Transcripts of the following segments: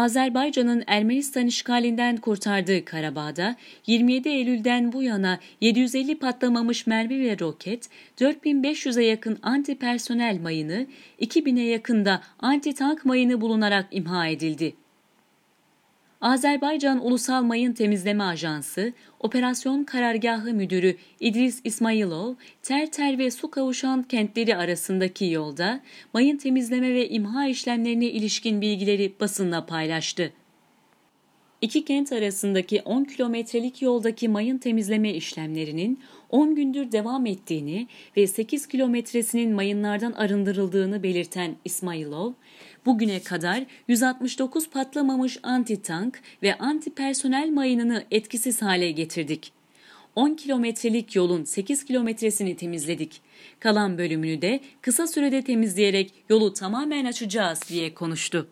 Azerbaycan'ın Ermenistan işgalinden kurtardığı Karabağ'da 27 Eylül'den bu yana 750 patlamamış mermi ve roket, 4500'e yakın anti personel mayını, 2000'e yakında anti tank mayını bulunarak imha edildi. Azerbaycan Ulusal Mayın Temizleme Ajansı, Operasyon Karargahı Müdürü İdris İsmailov, Terter ve su kavuşan kentleri arasındaki yolda mayın temizleme ve imha işlemlerine ilişkin bilgileri basınla paylaştı. İki kent arasındaki 10 kilometrelik yoldaki mayın temizleme işlemlerinin 10 gündür devam ettiğini ve 8 kilometresinin mayınlardan arındırıldığını belirten İsmailov, bugüne kadar 169 patlamamış anti-tank ve anti-personel mayınını etkisiz hale getirdik. 10 kilometrelik yolun 8 kilometresini temizledik. Kalan bölümünü de kısa sürede temizleyerek yolu tamamen açacağız diye konuştu.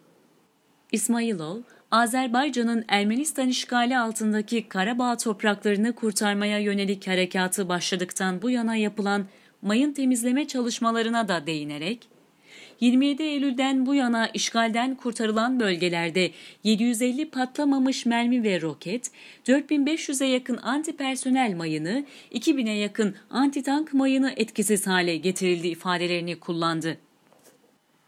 İsmailov, Azerbaycan'ın Ermenistan işgali altındaki Karabağ topraklarını kurtarmaya yönelik harekatı başladıktan bu yana yapılan mayın temizleme çalışmalarına da değinerek, 27 Eylül'den bu yana işgalden kurtarılan bölgelerde 750 patlamamış mermi ve roket, 4500'e yakın anti personel mayını, 2000'e yakın anti tank mayını etkisiz hale getirildi ifadelerini kullandı.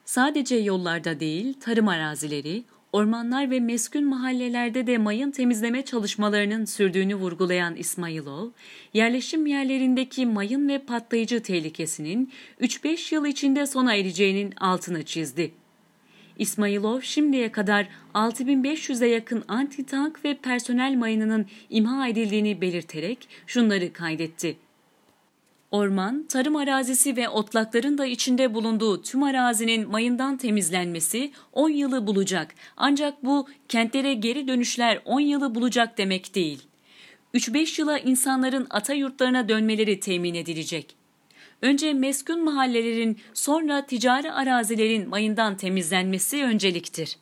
Sadece yollarda değil, tarım arazileri, ormanlar ve meskun mahallelerde de mayın temizleme çalışmalarının sürdüğünü vurgulayan İsmailov, yerleşim yerlerindeki mayın ve patlayıcı tehlikesinin 3-5 yıl içinde sona ereceğinin altını çizdi. İsmailov şimdiye kadar 6500'e yakın anti-tank ve personel mayınının imha edildiğini belirterek şunları kaydetti. Orman, tarım arazisi ve otlakların da içinde bulunduğu tüm arazinin mayından temizlenmesi 10 yılı bulacak. Ancak bu kentlere geri dönüşler 10 yılı bulacak demek değil. 3-5 yıla insanların ata yurtlarına dönmeleri temin edilecek. Önce meskun mahallelerin sonra ticari arazilerin mayından temizlenmesi önceliktir.